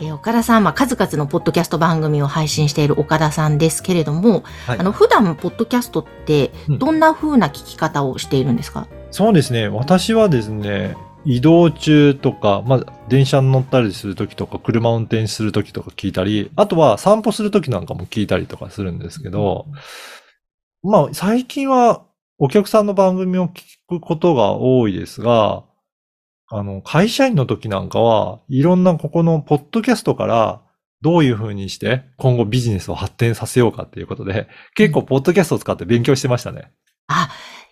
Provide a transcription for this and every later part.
えー岡田さん、まあ、数々のポッドキャスト番組を配信している岡田さんですけれども、はい。あの普段ポッドキャストってうん。どんな風な聞き方をしているんですか、そうですね、私はですね、移動中とか、まあ、電車に乗ったりするときとか、車運転するときとか聞いたり、あとは散歩するときなんかも聞いたりとかするんですけど、まあ、最近はお客さんの番組を聞くことが多いですが、あの、会社員の時なんかは、いろんなここのポッドキャストから、どういう風にして今後ビジネスを発展させようかっていうことで、結構ポッドキャストを使って勉強してましたね。あ、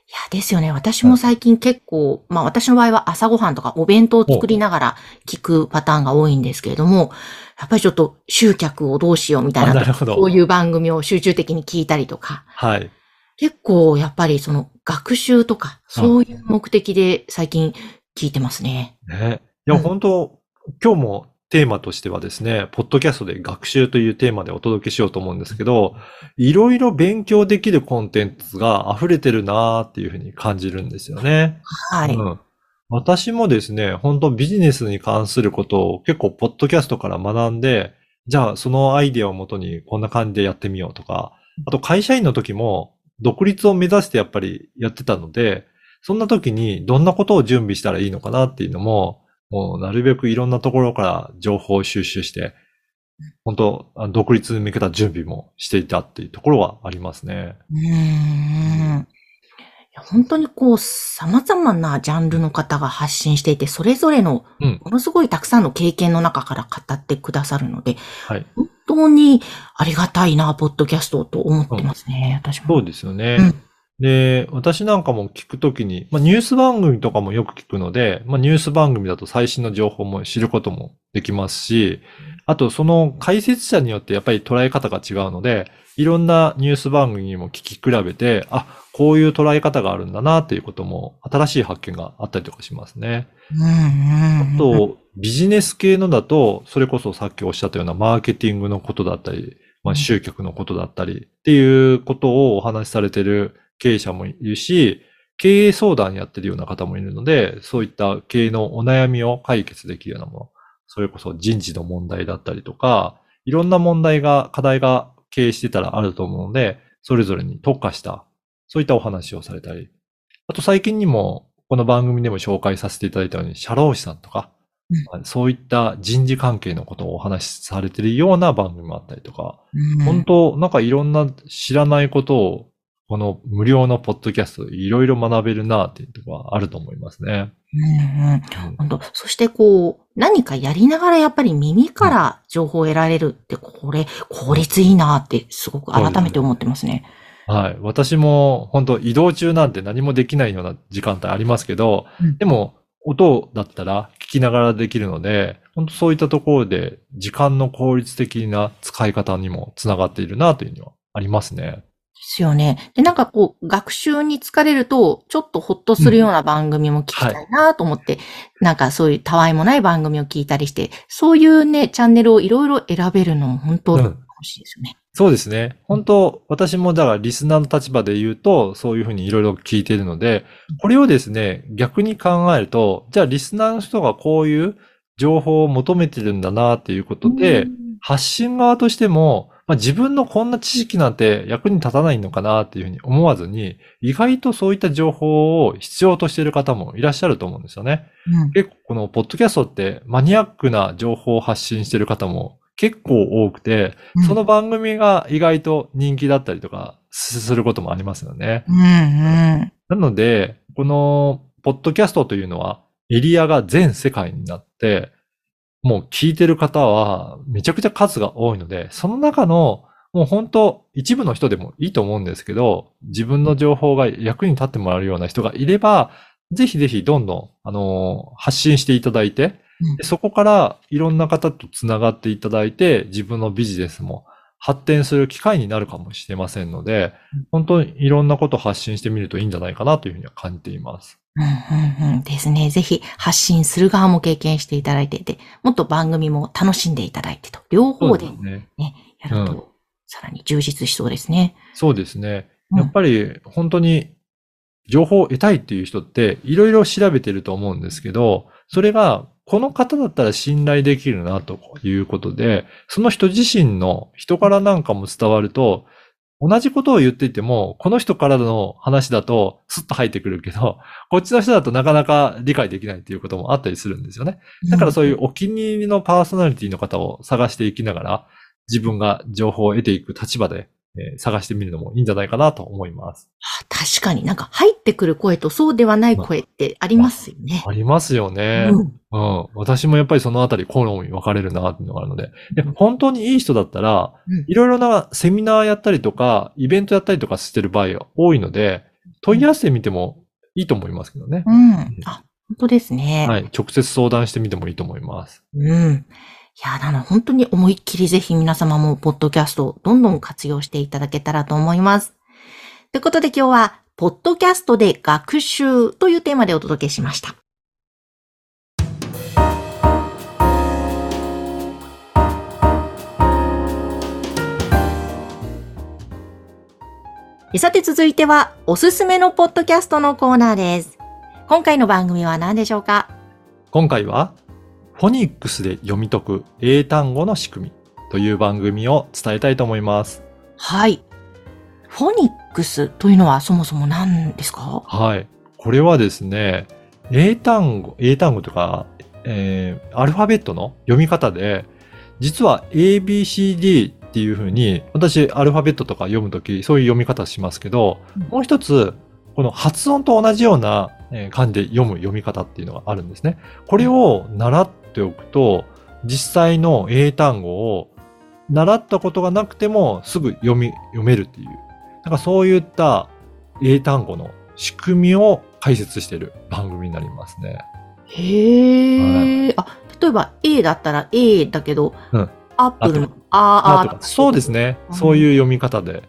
いや、ですよね。私も最近結構、まあ私の場合は朝ごはんとかお弁当を作りながら聞くパターンが多いんですけれども、やっぱりちょっと集客をどうしようみたいな、あなるほどこういう番組を集中的に聞いたりとか、はい。結構やっぱりその学習とか、そういう目的で最近聞いてますね。ね。いや、うん本当今日もテーマとしてはですね、ポッドキャストで学習というテーマでお届けしようと思うんですけど、いろいろ勉強できるコンテンツが溢れてるなーっていうふうに感じるんですよね。はい。うん。私もですね、本当ビジネスに関することを結構ポッドキャストから学んで、じゃあそのアイデアをもとにこんな感じでやってみようとか、あと会社員の時も独立を目指してやっぱりやってたので、そんな時にどんなことを準備したらいいのかなっていうのも、もうなるべくいろんなところから情報を収集して、本当独立に向けた準備もしていたっていうところはありますね。うーん。本当にこう、様々なジャンルの方が発信していて、それぞれのうんものすごいたくさんの経験の中から語ってくださるので、はい。本当にありがたいな、ポッドキャストと思ってますね、私も。そうですよね。うんで、私なんかも聞くときに、まあ、ニュース番組とかもよく聞くので、まあ、ニュース番組だと最新の情報も知ることもできますし、あとその解説者によってやっぱり捉え方が違うので、いろんなニュース番組にも聞き比べて、あ、こういう捉え方があるんだなっていうことも新しい発見があったりとかしますね。あと、ビジネス系のだと、それこそさっきおっしゃったようなマーケティングのことだったり、まあ、集客のことだったりっていうことをお話しされてる経営者もいるし、経営相談やってるような方もいるので、そういった経営のお悩みを解決できるようなもの、それこそ人事の問題だったりとか、いろんな問題が、課題が経営してたらあると思うので、それぞれに特化した、そういったお話をされたり、あと最近にも、この番組でも紹介させていただいたように、社労士さんとか、うん。そういった人事関係のことをお話しされているような番組もあったりとか、うん。本当なんかいろんな知らないことを、この無料のポッドキャストでいろいろ学べるなっていうところはあると思いますね。うんうんそしてこう、何かやりながらやっぱり耳から情報を得られるって、これ、効率いいなってすごく改めて思ってますね。はい。私も本当移動中なんて何もできないような時間帯ありますけど、うんでも音だったら聞きながらできるので、本当そういったところで時間の効率的な使い方にもつながっているなというのはありますね。ですよね。で、なんかこう、学習に疲れると、ちょっとほっとするような番組も聞きたいなと思って、なんかそういうたわいもない番組を聞いたりして、そういうね、チャンネルをいろいろ選べるのも本当うん楽しいですよね。そうですね。本当、私もだからリスナーの立場で言うと、そういうふうにいろいろ聞いているので、これをですね、逆に考えると、じゃあリスナーの人がこういう情報を求めてるんだなっていうことで、うん発信側としても、まあ、自分のこんな知識なんて役に立たないのかなっていうふうに思わずに、意外とそういった情報を必要としている方もいらっしゃると思うんですよね。うん結構このポッドキャストってマニアックな情報を発信している方も結構多くて、うんその番組が意外と人気だったりとかすることもありますよね。うんうん。なので、このポッドキャストというのはエリアが全世界になって、もう聞いてる方はめちゃくちゃ数が多いので、その中のもう本当一部の人でもいいと思うんですけど、自分の情報が役に立ってもらえるような人がいれば、ぜひぜひどんどん、あのー発信していただいて、うんでそこからいろんな方とつながっていただいて、自分のビジネスも発展する機会になるかもしれませんのでうん、本当にいろんなことを発信してみるといいんじゃないかなというふうには感じています。うんうんうんですね。ぜひ発信する側も経験していただいてて、もっと番組も楽しんでいただいてと、両方でそうですね。やると、うんさらに充実しそうですね。そうですね。うんやっぱり本当に情報を得たいっていう人っていろいろ調べてると思うんですけど、それがこの方だったら信頼できるなということで、その人自身の人からなんかも伝わると、同じことを言っていても、この人からの話だとスッと入ってくるけど、こっちの人だとなかなか理解できないっていうこともあったりするんですよね。だからそういうお気に入りのパーソナリティの方を探していきながら、自分が情報を得ていく立場で、えー探してみるのもいいんじゃないかなと思います。あ確かになんか入ってくる声とそうではない声ってありますよね。ありますよね。うんうん。私もやっぱりそのあたり好み分かれるなっていうのがあるので。で本当にいい人だったらうん、いろいろなセミナーやったりとか、イベントやったりとかしてる場合が多いので、問い合わせてみてもいいと思いますけどね。うん。あ、本当ですね。はい。直接相談してみてもいいと思います。うん。いや、なの、本当に思いっきりぜひ皆様もポッドキャストをどんどん活用していただけたらと思います。ということで今日は、ポッドキャストで学習というテーマでお届けしました。さて続いては、おすすめのポッドキャストのコーナーです。今回の番組は何でしょうか？今回は、フォニックスで読み解く英単語の仕組みという番組を伝えたいと思います。はい。フォニックスというのはそもそも何ですか？はい。これはですね、英単語、英単語とか、えー、アルファベットの読み方で、実は ABCD っていう風に、私アルファベットとか読むとき、そういう読み方しますけど、うんもう一つ、この発音と同じようなえー漢字で読む読み方っていうのがあるんですね。これを習っておくと、実際の英単語を習ったことがなくてもすぐ読み、読めるっていう。なんかそういった英単語の仕組みを解説している番組になりますね。へえ、あ、例えば A だったら A だけど、うん。アップルのあーあそうですね。うん。そういう読み方で、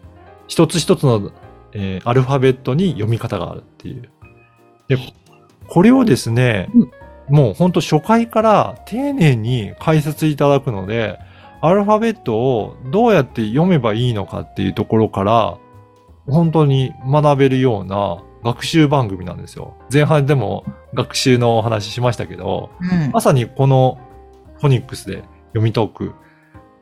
一つ一つの、えーアルファベットに読み方があるっていう。で、これをですね、うんもう本当初回から丁寧に解説いただくので、アルファベットをどうやって読めばいいのかっていうところから、本当に学べるような学習番組なんですよ。前半でも学習のお話ししましたけど、うんまさにこのフォニックスで読み解く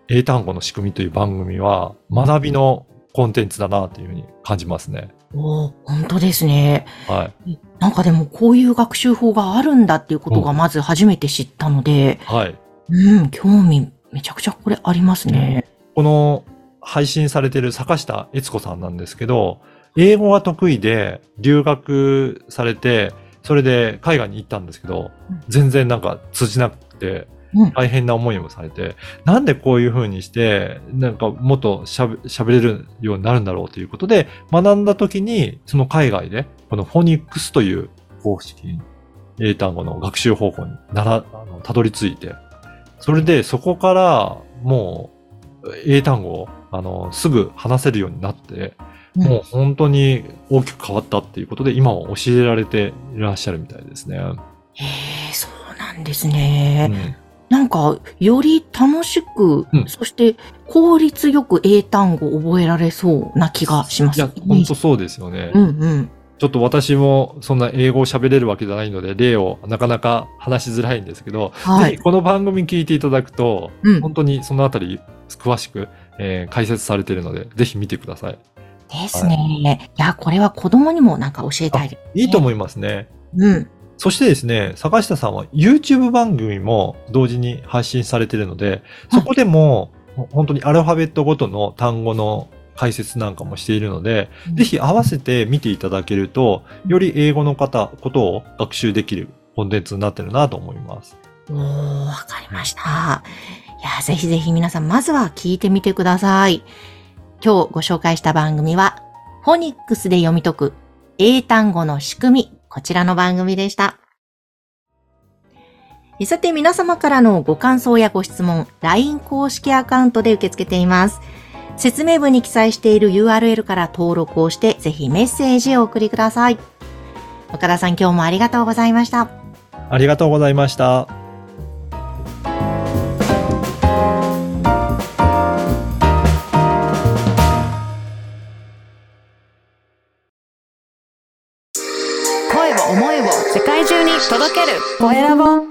英単語の仕組みという番組は学びのコンテンツだなというふうに感じますね。おー本当ですね。はい。なんかでもこういう学習法があるんだっていうことがまず初めて知ったので、はい。うん、興味めちゃくちゃこれありますね。この配信されている坂下悦子さんなんですけど、英語が得意で留学されて、それで海外に行ったんですけどうん、全然なんか通じなくて、うん大変な思いをされて、なんでこういう風にして、なんかもっとしゃべ喋れるようになるんだろうということで、学んだ時に、その海外で、このフォニックスという方式に、英単語の学習方法になら、あの、たどり着いて、それでそこからもう、英単語を、あの、すぐ話せるようになって、うんもう本当に大きく変わったっていうことで、今は教えられていらっしゃるみたいですね。へえ、そうなんですね。うんなんか、より楽しく、うんそして効率よく英単語を覚えられそうな気がします。いや、本当そうですよね。うんうん。ちょっと私もそんな英語を喋れるわけじゃないので、例をなかなか話しづらいんですけど、はい。この番組聞いていただくと、うん。本当にそのあたり詳しく、えー解説されているので、ぜひ見てください。ですね。いや、これは子供にもなんか教えたいです、ね。いいと思いますね。うん。そしてですね、坂下さんは YouTube 番組も同時に配信されているので、そこでも本当にアルファベットごとの単語の解説なんかもしているので、ぜひ合わせて見ていただけると、より英語の方、ことを学習できるコンテンツになってるなと思います。おー、わかりました。いや、ぜひぜひ皆さん、まずは聞いてみてください。今日ご紹介した番組は、フォニックスで読み解く英単語の仕組み、こちらの番組でした。さて皆様からのご感想やご質問、LINE 公式アカウントで受け付けています。説明文に記載している URL から登録をして、ぜひメッセージをお送りください。岡田さん今日もありがとうございました。ありがとうございました。声